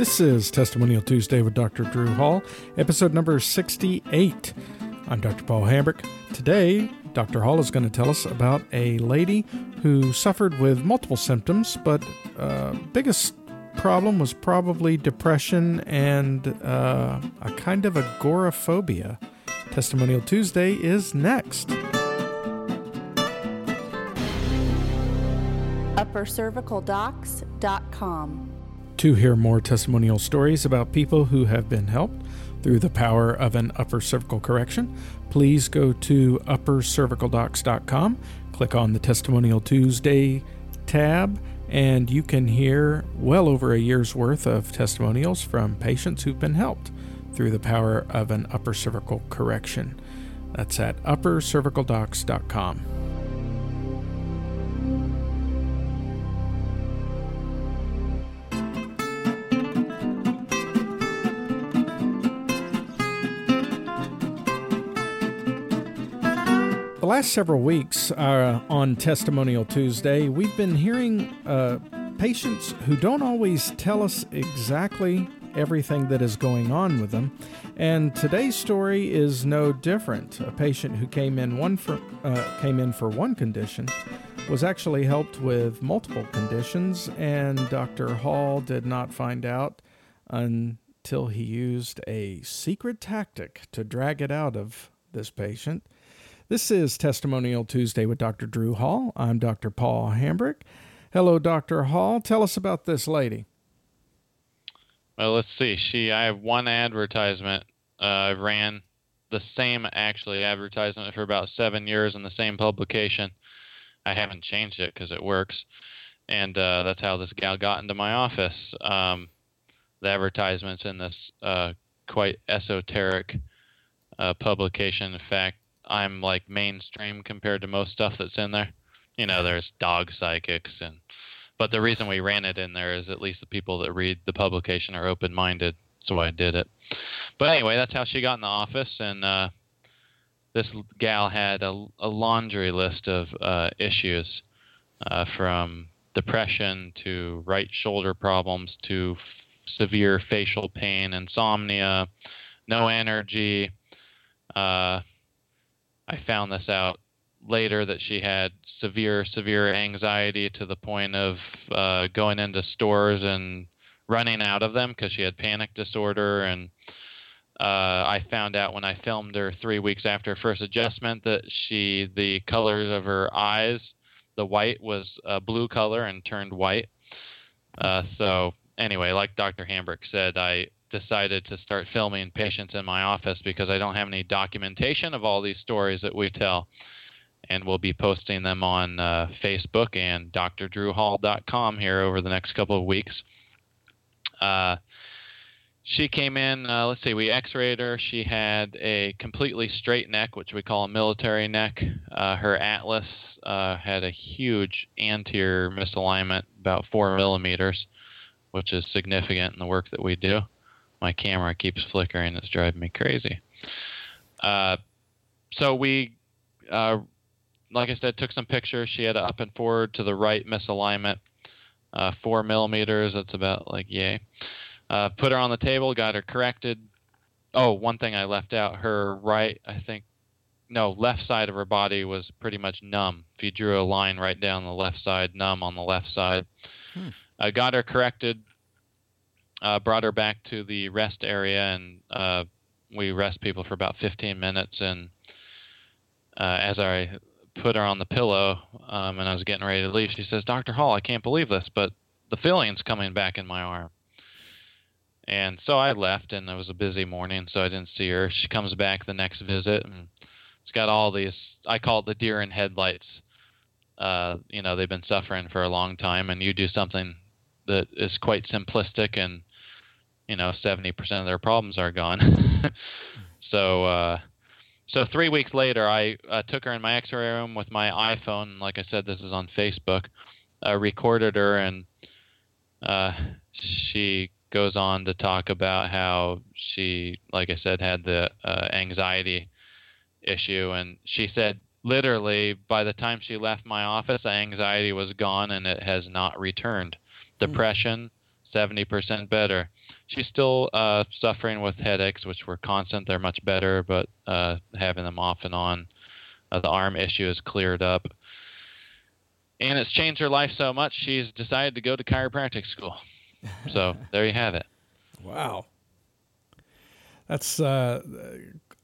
This is Testimonial Tuesday with Dr. Drew Hall, episode number 68. I'm Dr. Paul Hambrick. Today, Dr. Hall is going to tell us about a lady who suffered with multiple symptoms, but uh, biggest problem was probably depression and uh, a kind of agoraphobia. Testimonial Tuesday is next. uppercervicaldocs.com. To hear more testimonial stories about people who have been helped through the power of an upper cervical correction, please go to uppercervicaldocs.com, click on the Testimonial Tuesday tab, and you can hear well over a year's worth of testimonials from patients who've been helped through the power of an upper cervical correction. That's at uppercervicaldocs.com. last several weeks uh, on Testimonial Tuesday, we've been hearing uh, patients who don't always tell us exactly everything that is going on with them. And today's story is no different. A patient who came in one for uh, came in for one condition was actually helped with multiple conditions, and Dr. Hall did not find out until he used a secret tactic to drag it out of this patient. This is Testimonial Tuesday with Dr. Drew Hall. I'm Dr. Paul Hambrick. Hello, Dr. Hall. Tell us about this lady. Well, let's see. She, I have one advertisement. Uh, I ran the same actually advertisement for about seven years in the same publication. I haven't changed it because it works, and uh, that's how this gal got into my office. Um, the advertisements in this uh, quite esoteric uh, publication. In fact, I'm like mainstream compared to most stuff that's in there. You know, there's dog psychics and but the reason we ran it in there is at least the people that read the publication are open minded, so I did it. But anyway, that's how she got in the office and uh this gal had a, a laundry list of uh, issues uh, from depression to right shoulder problems to f- severe facial pain, insomnia, no energy, uh, I found this out later that she had severe, severe anxiety to the point of uh, going into stores and running out of them because she had panic disorder. And uh, I found out when I filmed her three weeks after her first adjustment that she, the colors of her eyes, the white was a blue color and turned white. Uh, so anyway, like Dr. Hambrick said, I decided to start filming patients in my office because I don't have any documentation of all these stories that we tell. And we'll be posting them on uh, Facebook and drdrewhall.com here over the next couple of weeks. Uh, she came in, uh, let's see, we x rayed her. She had a completely straight neck, which we call a military neck. Uh, her atlas uh, had a huge anterior misalignment, about four millimeters, which is significant in the work that we do my camera keeps flickering. It's driving me crazy. Uh, so we, uh, like I said, took some pictures. She had an up and forward to the right misalignment, uh, four millimeters. That's about like yay. Uh, put her on the table, got her corrected. Oh, one thing I left out: her right, I think, no, left side of her body was pretty much numb. If you drew a line right down the left side, numb on the left side. Hmm. I got her corrected uh, brought her back to the rest area, and uh, we rest people for about 15 minutes. And uh, as I put her on the pillow um, and I was getting ready to leave, she says, "Dr. Hall, I can't believe this, but the feeling's coming back in my arm." And so I left, and it was a busy morning, so I didn't see her. She comes back the next visit, and it's got all these. I call it the deer in headlights. Uh, you know, they've been suffering for a long time, and you do something that is quite simplistic and you know 70% of their problems are gone. so uh, so three weeks later, I uh, took her in my X-ray room with my iPhone. Like I said, this is on Facebook. I recorded her, and uh, she goes on to talk about how she, like I said, had the uh, anxiety issue, and she said literally by the time she left my office, the anxiety was gone and it has not returned. Hmm. Depression, 70% better. She's still uh, suffering with headaches, which were constant. They're much better, but uh, having them off and on, uh, the arm issue is cleared up. And it's changed her life so much, she's decided to go to chiropractic school. So there you have it. Wow. That's uh,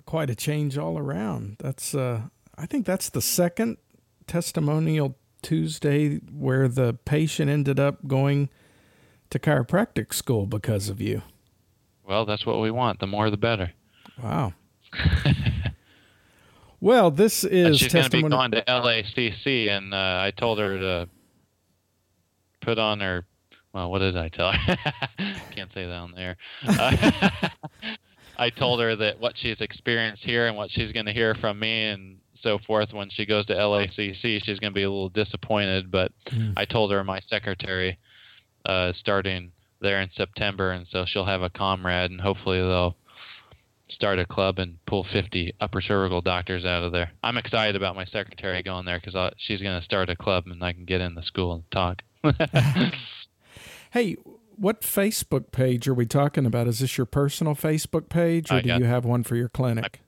quite a change all around. That's uh, I think that's the second testimonial Tuesday where the patient ended up going to chiropractic school because of you. Well, that's what we want. The more, the better. Wow. well, this is she's testimony- going to be going to LACC, and uh, I told her to put on her. Well, what did I tell her? Can't say that on there. Uh, I told her that what she's experienced here and what she's going to hear from me and so forth when she goes to LACC, she's going to be a little disappointed. But Mm. I told her my secretary uh, starting there in September, and so she'll have a comrade, and hopefully they'll start a club and pull 50 upper cervical doctors out of there. I'm excited about my secretary going there because she's going to start a club, and I can get in the school and talk. Hey, what Facebook page are we talking about? Is this your personal Facebook page, or do you have one for your clinic?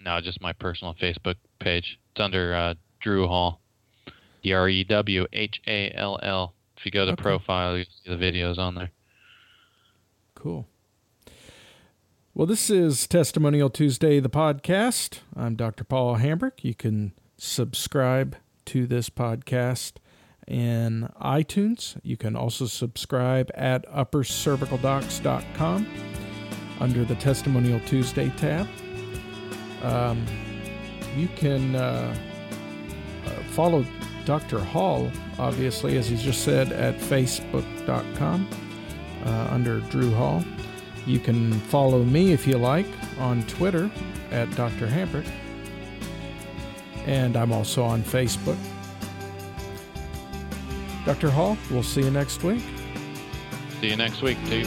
no, just my personal Facebook page. It's under uh, Drew Hall, D R E W H A L L. If you go to Okay. profile, you see the videos on there. Cool. Well, this is Testimonial Tuesday, the podcast. I'm Dr. Paul Hambrick. You can subscribe to this podcast in iTunes. You can also subscribe at uppercervicaldocs.com under the Testimonial Tuesday tab. Um, you can uh, uh, follow Dr. Hall, obviously, as he just said, at facebook.com uh, under Drew Hall. You can follow me if you like on Twitter at Dr. Hambrick. And I'm also on Facebook. Dr. Hall, we'll see you next week. See you next week, too.